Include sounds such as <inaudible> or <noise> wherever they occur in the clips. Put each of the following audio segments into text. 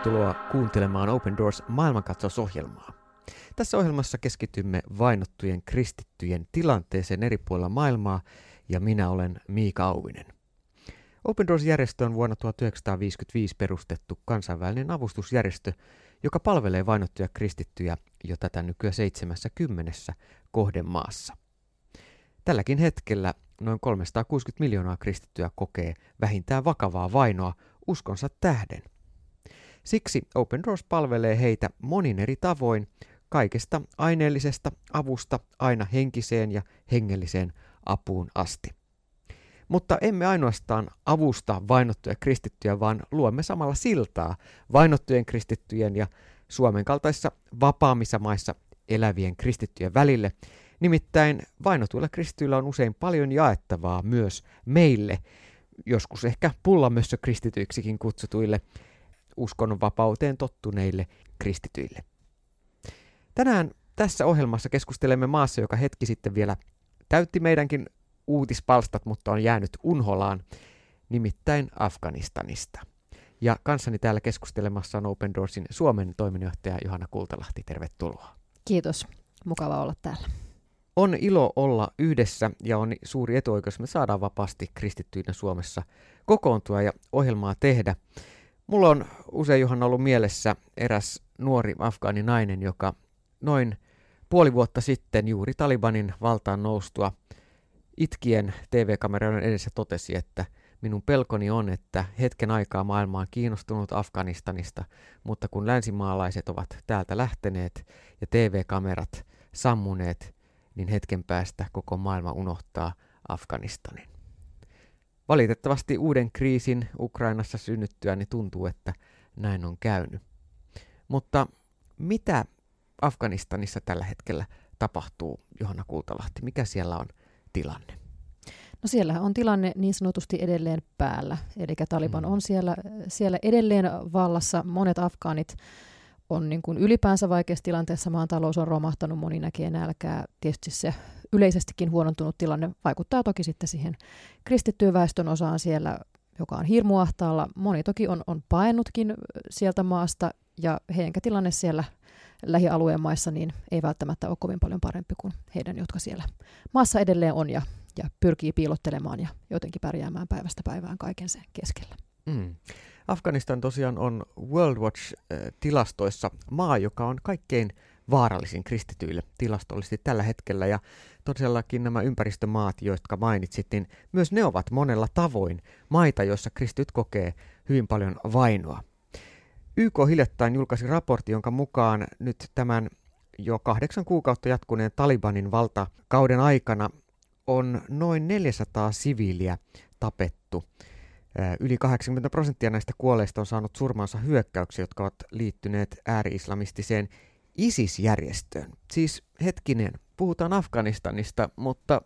tervetuloa kuuntelemaan Open Doors maailmankatsausohjelmaa. Tässä ohjelmassa keskitymme vainottujen kristittyjen tilanteeseen eri puolilla maailmaa ja minä olen Miika Auvinen. Open Doors-järjestö on vuonna 1955 perustettu kansainvälinen avustusjärjestö, joka palvelee vainottuja kristittyjä jo tätä nykyään 70 kohdemaassa. Tälläkin hetkellä noin 360 miljoonaa kristittyä kokee vähintään vakavaa vainoa uskonsa tähden. Siksi Open Doors palvelee heitä monin eri tavoin, kaikesta aineellisesta avusta aina henkiseen ja hengelliseen apuun asti. Mutta emme ainoastaan avusta vainottuja kristittyjä, vaan luomme samalla siltaa vainottujen kristittyjen ja Suomen kaltaisissa vapaamissa maissa elävien kristittyjen välille. Nimittäin vainotuilla kristityillä on usein paljon jaettavaa myös meille, joskus ehkä pullamössö kristityiksikin kutsutuille uskonnonvapauteen tottuneille kristityille. Tänään tässä ohjelmassa keskustelemme maassa, joka hetki sitten vielä täytti meidänkin uutispalstat, mutta on jäänyt unholaan, nimittäin Afganistanista. Ja kanssani täällä keskustelemassa on Open Doorsin Suomen toiminnanjohtaja Johanna Kultalahti. Tervetuloa. Kiitos. Mukava olla täällä. On ilo olla yhdessä ja on suuri etuoikeus, me saadaan vapaasti kristittyinä Suomessa kokoontua ja ohjelmaa tehdä. Mulla on usein Johanna ollut mielessä eräs nuori afgaani nainen, joka noin puoli vuotta sitten juuri Talibanin valtaan noustua itkien TV-kameroiden edessä totesi, että minun pelkoni on, että hetken aikaa maailma on kiinnostunut Afganistanista, mutta kun länsimaalaiset ovat täältä lähteneet ja TV-kamerat sammuneet, niin hetken päästä koko maailma unohtaa Afganistanin. Valitettavasti uuden kriisin Ukrainassa synnyttyä niin tuntuu, että näin on käynyt. Mutta mitä Afganistanissa tällä hetkellä tapahtuu, Johanna Kultalahti? Mikä siellä on tilanne? No siellä on tilanne niin sanotusti edelleen päällä. Eli Taliban mm. on siellä, siellä edelleen vallassa. Monet afgaanit on niin kuin ylipäänsä vaikeassa tilanteessa. Maan talous on romahtanut, moni näkee nälkää. Tietysti se yleisestikin huonontunut tilanne vaikuttaa toki sitten siihen kristittyyn väestön osaan siellä, joka on hirmuahtaalla. Moni toki on, on paennutkin sieltä maasta ja heidän tilanne siellä lähialueen maissa niin ei välttämättä ole kovin paljon parempi kuin heidän, jotka siellä maassa edelleen on ja, ja pyrkii piilottelemaan ja jotenkin pärjäämään päivästä päivään kaiken sen keskellä. Mm. Afganistan tosiaan on World Watch-tilastoissa maa, joka on kaikkein vaarallisin kristityille tilastollisesti tällä hetkellä. Ja todellakin nämä ympäristömaat, jotka mainitsit, niin myös ne ovat monella tavoin maita, joissa kristityt kokee hyvin paljon vainoa. YK hiljattain julkaisi raportti, jonka mukaan nyt tämän jo kahdeksan kuukautta jatkuneen Talibanin valtakauden aikana on noin 400 siviiliä tapettu. Yli 80 prosenttia näistä kuolleista on saanut surmansa hyökkäyksiä, jotka ovat liittyneet ääri-islamistiseen ISIS-järjestöön. Siis hetkinen, puhutaan Afganistanista, mutta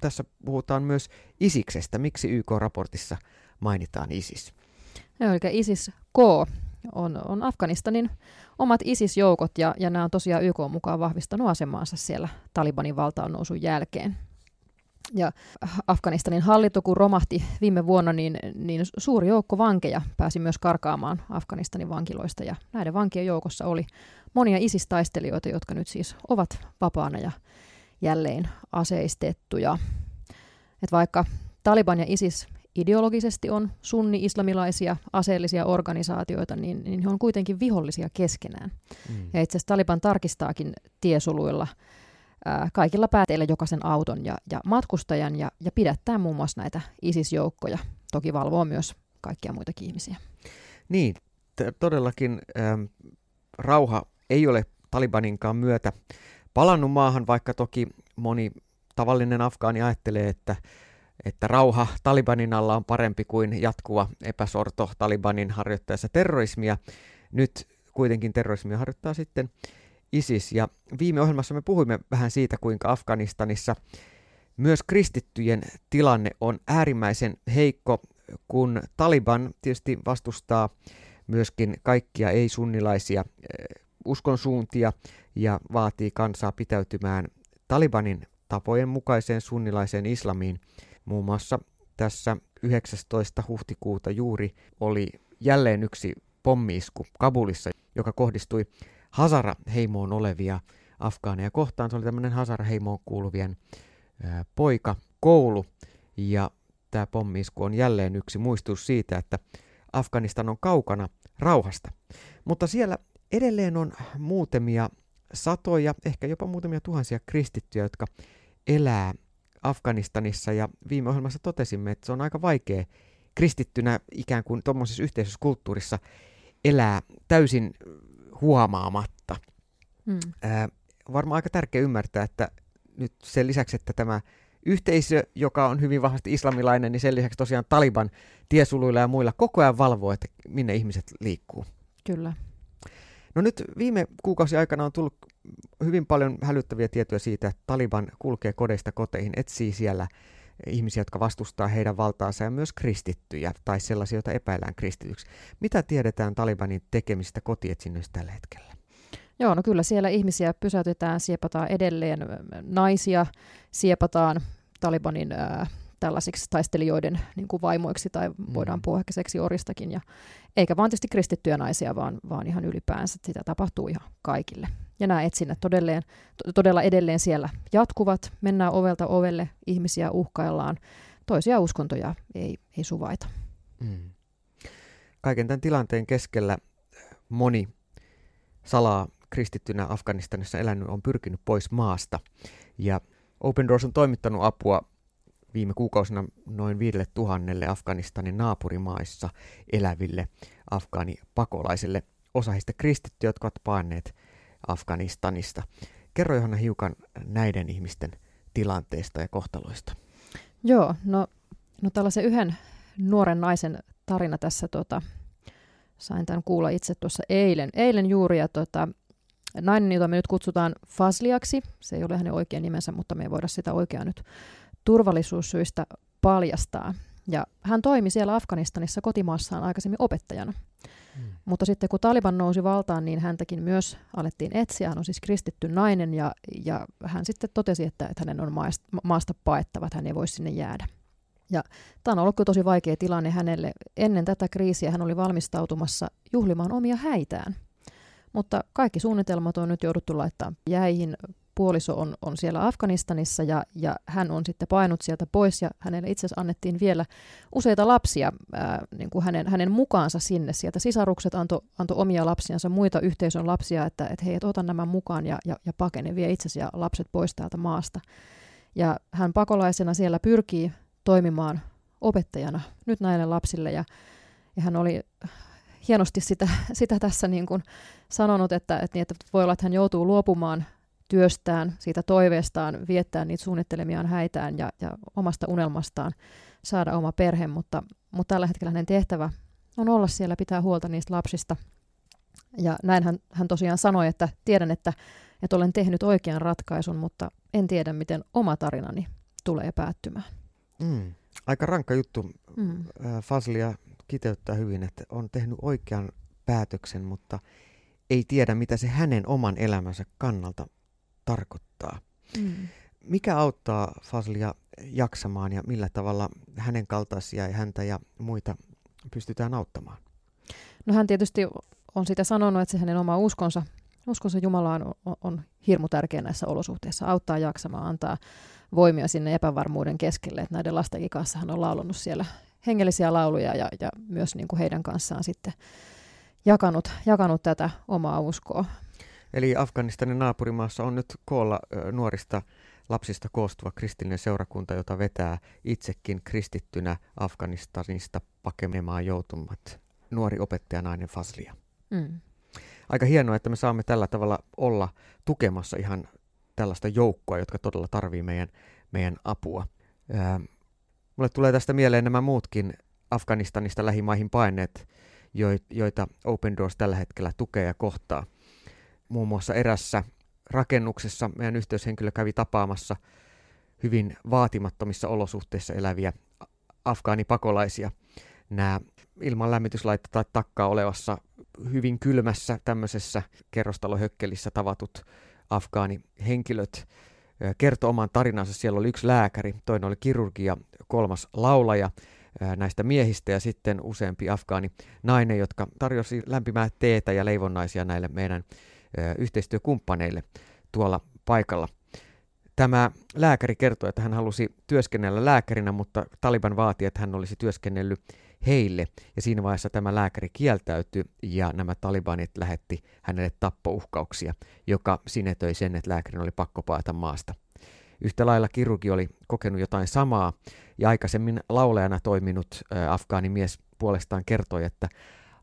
tässä puhutaan myös ISIKsestä. Miksi YK-raportissa mainitaan ISIS? Joo, eli ISIS-K on, on Afganistanin omat ISIS-joukot, ja, ja nämä on tosiaan YK mukaan vahvistanut asemaansa siellä Talibanin valtaan nousun jälkeen. Ja Afganistanin hallinto, kun romahti viime vuonna, niin, niin suuri joukko vankeja pääsi myös karkaamaan Afganistanin vankiloista. Ja näiden vankien joukossa oli monia isistaistelijoita, jotka nyt siis ovat vapaana ja jälleen aseistettuja. Et vaikka Taliban ja ISIS ideologisesti on sunni-islamilaisia aseellisia organisaatioita, niin, niin he on kuitenkin vihollisia keskenään. Mm. Ja itse asiassa Taliban tarkistaakin tiesuluilla kaikilla pääteillä jokaisen auton ja, ja matkustajan ja, ja pidättää muun muassa näitä ISIS-joukkoja. Toki valvoo myös kaikkia muitakin ihmisiä. Niin, t- todellakin ähm, rauha ei ole Talibaninkaan myötä palannut maahan, vaikka toki moni tavallinen afgaani ajattelee, että että rauha Talibanin alla on parempi kuin jatkuva epäsorto Talibanin harjoittaessa terrorismia. Nyt kuitenkin terrorismia harjoittaa sitten ISIS. Ja viime ohjelmassa me puhuimme vähän siitä, kuinka Afganistanissa myös kristittyjen tilanne on äärimmäisen heikko, kun Taliban tietysti vastustaa myöskin kaikkia ei-sunnilaisia eh, uskonsuuntia ja vaatii kansaa pitäytymään Talibanin tapojen mukaiseen sunnilaiseen islamiin – Muun muassa tässä 19. huhtikuuta juuri oli jälleen yksi pommiisku Kabulissa, joka kohdistui Hazara-heimoon olevia afgaaneja kohtaan. Se oli tämmöinen Hazara-heimoon kuuluvien ää, poika koulu ja tämä pommiisku on jälleen yksi muistutus siitä, että Afganistan on kaukana rauhasta. Mutta siellä edelleen on muutamia satoja, ehkä jopa muutamia tuhansia kristittyjä, jotka elää Afganistanissa ja viime ohjelmassa totesimme, että se on aika vaikea kristittynä ikään kuin tuommoisessa yhteisössä kulttuurissa elää täysin huomaamatta. Hmm. Ää, varmaan aika tärkeä ymmärtää, että nyt sen lisäksi, että tämä yhteisö, joka on hyvin vahvasti islamilainen, niin sen lisäksi tosiaan Taliban tiesuluilla ja muilla koko ajan valvoo, että minne ihmiset liikkuu. Kyllä. No nyt viime kuukausi aikana on tullut hyvin paljon hälyttäviä tietoja siitä, että Taliban kulkee kodeista koteihin, etsii siellä ihmisiä, jotka vastustaa heidän valtaansa ja myös kristittyjä tai sellaisia, joita epäillään kristityksi. Mitä tiedetään Talibanin tekemistä kotietsinnöistä tällä hetkellä? Joo, no kyllä siellä ihmisiä pysäytetään, siepataan edelleen naisia, siepataan Talibanin ää, tällaisiksi taistelijoiden niin kuin vaimoiksi tai mm. voidaan puhua ehkä seksioristakin. Ja, eikä vaan tietysti kristittyjä naisia, vaan, vaan ihan ylipäänsä. Sitä tapahtuu ihan kaikille. Ja nämä etsinnät todelleen, todella edelleen siellä jatkuvat. Mennään ovelta ovelle, ihmisiä uhkaillaan. Toisia uskontoja ei, ei suvaita. Mm. Kaiken tämän tilanteen keskellä moni salaa kristittynä Afganistanissa elänyt on pyrkinyt pois maasta. Ja Open Doors on toimittanut apua viime kuukausina noin viidelle tuhannelle Afganistanin naapurimaissa eläville afgaanipakolaisille. Osa heistä kristittyjä, jotka ovat paenneet Afganistanista. Kerro Johanna hiukan näiden ihmisten tilanteesta ja kohtaloista. Joo, no, no tällaisen yhden nuoren naisen tarina tässä, tota, sain tämän kuulla itse tuossa eilen, eilen juuri, ja tota, nainen, jota me nyt kutsutaan Fasliaksi, se ei ole hänen oikea nimensä, mutta me ei voida sitä oikeaa nyt turvallisuussyistä paljastaa. Ja hän toimi siellä Afganistanissa kotimaassaan aikaisemmin opettajana. Hmm. Mutta sitten kun Taliban nousi valtaan, niin häntäkin myös alettiin etsiä. Hän on siis kristitty nainen ja, ja hän sitten totesi, että, että hänen on maasta, maasta paettava, että hän ei voi sinne jäädä. Ja tämä on ollut kyllä tosi vaikea tilanne hänelle. Ennen tätä kriisiä hän oli valmistautumassa juhlimaan omia häitään. Mutta kaikki suunnitelmat on nyt jouduttu laittaa jäihin puoliso on, on siellä Afganistanissa ja, ja hän on sitten painut sieltä pois ja hänelle itse asiassa annettiin vielä useita lapsia ää, niin kuin hänen, hänen mukaansa sinne. Sieltä sisarukset antoi anto omia lapsiansa, muita yhteisön lapsia, että, että hei, et ota nämä mukaan ja, ja, ja pakene, vie itsesi ja lapset pois täältä maasta. Ja hän pakolaisena siellä pyrkii toimimaan opettajana nyt näille lapsille ja, ja hän oli hienosti sitä, <laughs> sitä tässä niin kuin sanonut, että, että, niin, että voi olla, että hän joutuu luopumaan työstään, siitä toiveestaan viettää niitä suunnittelemiaan häitään ja, ja omasta unelmastaan saada oma perhe, mutta, mutta tällä hetkellä hänen tehtävä on olla siellä, pitää huolta niistä lapsista. Ja näin hän, hän tosiaan sanoi, että tiedän, että, että olen tehnyt oikean ratkaisun, mutta en tiedä, miten oma tarinani tulee päättymään. Mm. Aika rankka juttu. Mm. Faslia kiteyttää hyvin, että on tehnyt oikean päätöksen, mutta ei tiedä, mitä se hänen oman elämänsä kannalta tarkoittaa. Mm. Mikä auttaa Faslia jaksamaan ja millä tavalla hänen kaltaisia ja häntä ja muita pystytään auttamaan? No hän tietysti on sitä sanonut, että se hänen oma uskonsa, uskonsa Jumalaan on, on hirmu tärkeä näissä olosuhteissa. Auttaa jaksamaan, antaa voimia sinne epävarmuuden keskelle. Että näiden lastenkin kanssa hän on laulunut siellä hengellisiä lauluja ja, ja myös niin kuin heidän kanssaan sitten jakanut, jakanut tätä omaa uskoa. Eli Afganistanin naapurimaassa on nyt koolla nuorista lapsista koostuva kristillinen seurakunta, jota vetää itsekin kristittynä Afganistanista pakenemaan joutumat nuori opettajanainen Faslia. Mm. Aika hienoa, että me saamme tällä tavalla olla tukemassa ihan tällaista joukkoa, jotka todella tarvii meidän, meidän apua. Ää, mulle tulee tästä mieleen nämä muutkin Afganistanista lähimaihin paineet, joita Open Doors tällä hetkellä tukee ja kohtaa – muun muassa erässä rakennuksessa meidän yhteyshenkilö kävi tapaamassa hyvin vaatimattomissa olosuhteissa eläviä afgaanipakolaisia. Nämä ilman lämmityslaitetta tai takkaa olevassa hyvin kylmässä tämmöisessä kerrostalohökkelissä tavatut afgaanihenkilöt kertoi oman tarinansa. Siellä oli yksi lääkäri, toinen oli kirurgi ja kolmas laulaja. näistä miehistä ja sitten useampi afgaani nainen, jotka tarjosi lämpimää teetä ja leivonnaisia näille meidän yhteistyökumppaneille tuolla paikalla. Tämä lääkäri kertoi, että hän halusi työskennellä lääkärinä, mutta Taliban vaati, että hän olisi työskennellyt heille. Ja siinä vaiheessa tämä lääkäri kieltäytyi ja nämä talibanit lähetti hänelle tappouhkauksia, joka sinetöi sen, että lääkärin oli pakko paeta maasta. Yhtä lailla kirurgi oli kokenut jotain samaa ja aikaisemmin laulajana toiminut afgaanimies puolestaan kertoi, että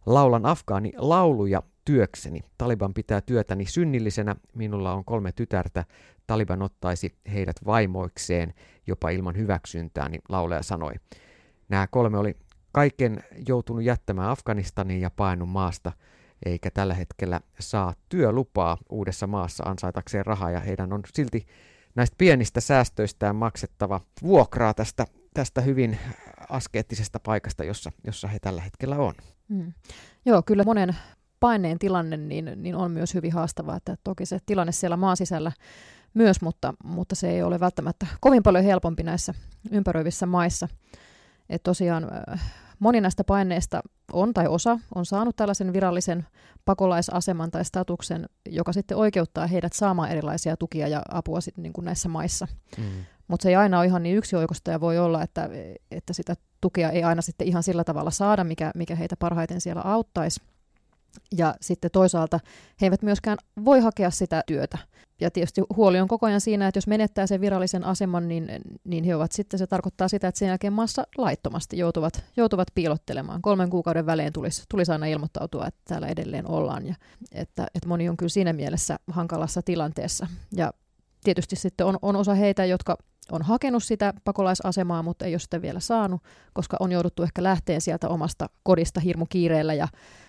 laulan afgaani lauluja työkseni. Taliban pitää työtäni synnillisenä, minulla on kolme tytärtä, Taliban ottaisi heidät vaimoikseen jopa ilman hyväksyntää, niin laulaja sanoi. Nämä kolme oli kaiken joutunut jättämään Afganistaniin ja painut maasta, eikä tällä hetkellä saa työlupaa uudessa maassa ansaitakseen rahaa, ja heidän on silti näistä pienistä säästöistään maksettava vuokraa tästä, tästä hyvin askeettisesta paikasta, jossa, jossa he tällä hetkellä on. Mm. Joo, kyllä monen paineen tilanne niin, niin on myös hyvin haastavaa, että toki se tilanne siellä maan sisällä myös, mutta, mutta se ei ole välttämättä kovin paljon helpompi näissä ympäröivissä maissa. Et tosiaan moni näistä paineista on tai osa on saanut tällaisen virallisen pakolaisaseman tai statuksen, joka sitten oikeuttaa heidät saamaan erilaisia tukia ja apua sitten niin kuin näissä maissa. Mm. Mutta se ei aina ole ihan niin yksioikoista ja voi olla, että, että sitä tukea ei aina sitten ihan sillä tavalla saada, mikä, mikä heitä parhaiten siellä auttaisi. Ja sitten toisaalta he eivät myöskään voi hakea sitä työtä. Ja tietysti huoli on koko ajan siinä, että jos menettää sen virallisen aseman, niin, niin he ovat sitten, se tarkoittaa sitä, että sen jälkeen maassa laittomasti joutuvat, joutuvat piilottelemaan. Kolmen kuukauden välein tulisi, tulisi aina ilmoittautua, että täällä edelleen ollaan. Ja että, että moni on kyllä siinä mielessä hankalassa tilanteessa. Ja tietysti sitten on, on osa heitä, jotka on hakenut sitä pakolaisasemaa, mutta ei ole sitä vielä saanut, koska on jouduttu ehkä lähteen sieltä omasta kodista hirmu kiireellä ja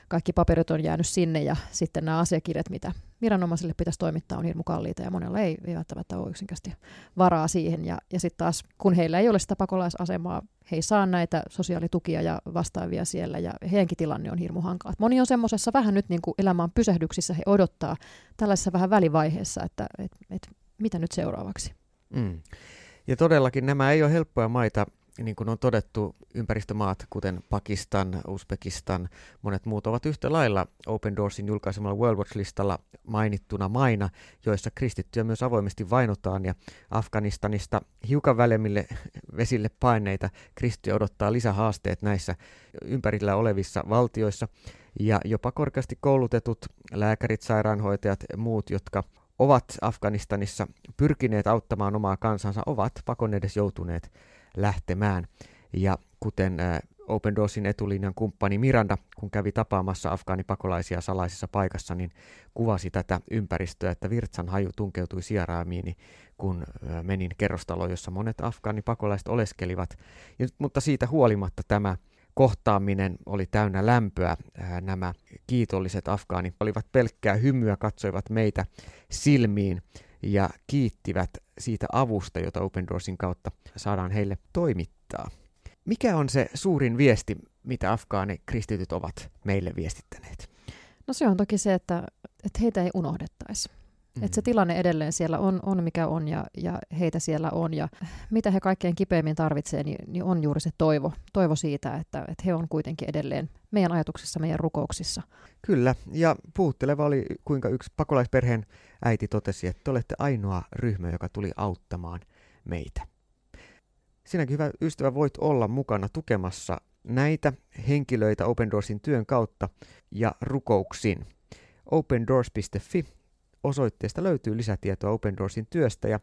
kaikki paperit on jäänyt sinne ja sitten nämä asiakirjat, mitä viranomaisille pitäisi toimittaa, on hirmu kalliita ja monella ei, välttämättä ole yksinkertaisesti varaa siihen. Ja, ja sitten taas, kun heillä ei ole sitä pakolaisasemaa, he ei saa näitä sosiaalitukia ja vastaavia siellä ja heidänkin tilanne on hirmu hankala. Moni on semmoisessa vähän nyt niin kuin elämään pysähdyksissä, he odottaa tällaisessa vähän välivaiheessa, että et, et, mitä nyt seuraavaksi. Mm. Ja todellakin nämä ei ole helppoja maita niin kuin on todettu, ympäristömaat, kuten Pakistan, Uzbekistan, monet muut ovat yhtä lailla Open Doorsin julkaisemalla World Watch-listalla mainittuna maina, joissa kristittyjä myös avoimesti vainotaan ja Afganistanista hiukan välemmille vesille paineita kristittyjä odottaa lisähaasteet näissä ympärillä olevissa valtioissa. Ja jopa korkeasti koulutetut lääkärit, sairaanhoitajat ja muut, jotka ovat Afganistanissa pyrkineet auttamaan omaa kansansa, ovat pakon edes joutuneet lähtemään. Ja kuten Open Doorsin etulinjan kumppani Miranda, kun kävi tapaamassa afgaanipakolaisia salaisessa paikassa, niin kuvasi tätä ympäristöä, että virtsan haju tunkeutui sieraamiini, kun menin kerrostaloon, jossa monet afgaanipakolaiset oleskelivat. Ja, mutta siitä huolimatta tämä kohtaaminen oli täynnä lämpöä. Nämä kiitolliset afgaanit olivat pelkkää hymyä, katsoivat meitä silmiin ja kiittivät siitä avusta, jota Open Doorsin kautta saadaan heille toimittaa. Mikä on se suurin viesti, mitä afgaani kristityt ovat meille viestittäneet? No se on toki se, että, että heitä ei unohdettaisi. Mm. Että se tilanne edelleen siellä on, on mikä on ja, ja heitä siellä on. Ja mitä he kaikkein kipeimmin tarvitsee, niin, niin on juuri se toivo, toivo siitä, että, että he on kuitenkin edelleen meidän ajatuksissa, meidän rukouksissa. Kyllä, ja puhutteleva oli, kuinka yksi pakolaisperheen äiti totesi, että te olette ainoa ryhmä, joka tuli auttamaan meitä. Sinäkin hyvä ystävä voit olla mukana tukemassa näitä henkilöitä Open Doorsin työn kautta ja rukouksin. opendoors.fi osoitteesta löytyy lisätietoa Open Doorsin työstä ja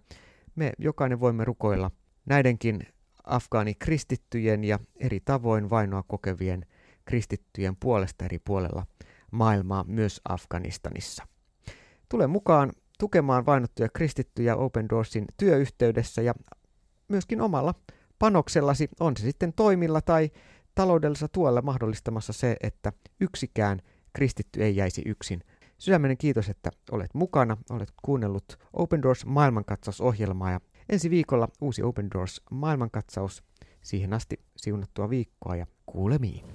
me jokainen voimme rukoilla näidenkin afgaani kristittyjen ja eri tavoin vainoa kokevien kristittyjen puolesta eri puolella maailmaa myös Afganistanissa. Tule mukaan tukemaan vainottuja kristittyjä Open Doorsin työyhteydessä ja myöskin omalla panoksellasi, on se sitten toimilla tai taloudellisella tuella mahdollistamassa se, että yksikään kristitty ei jäisi yksin Sydämenen kiitos, että olet mukana, olet kuunnellut Open Doors maailmankatsausohjelmaa ja ensi viikolla uusi Open Doors maailmankatsaus. Siihen asti siunattua viikkoa ja kuulemiin.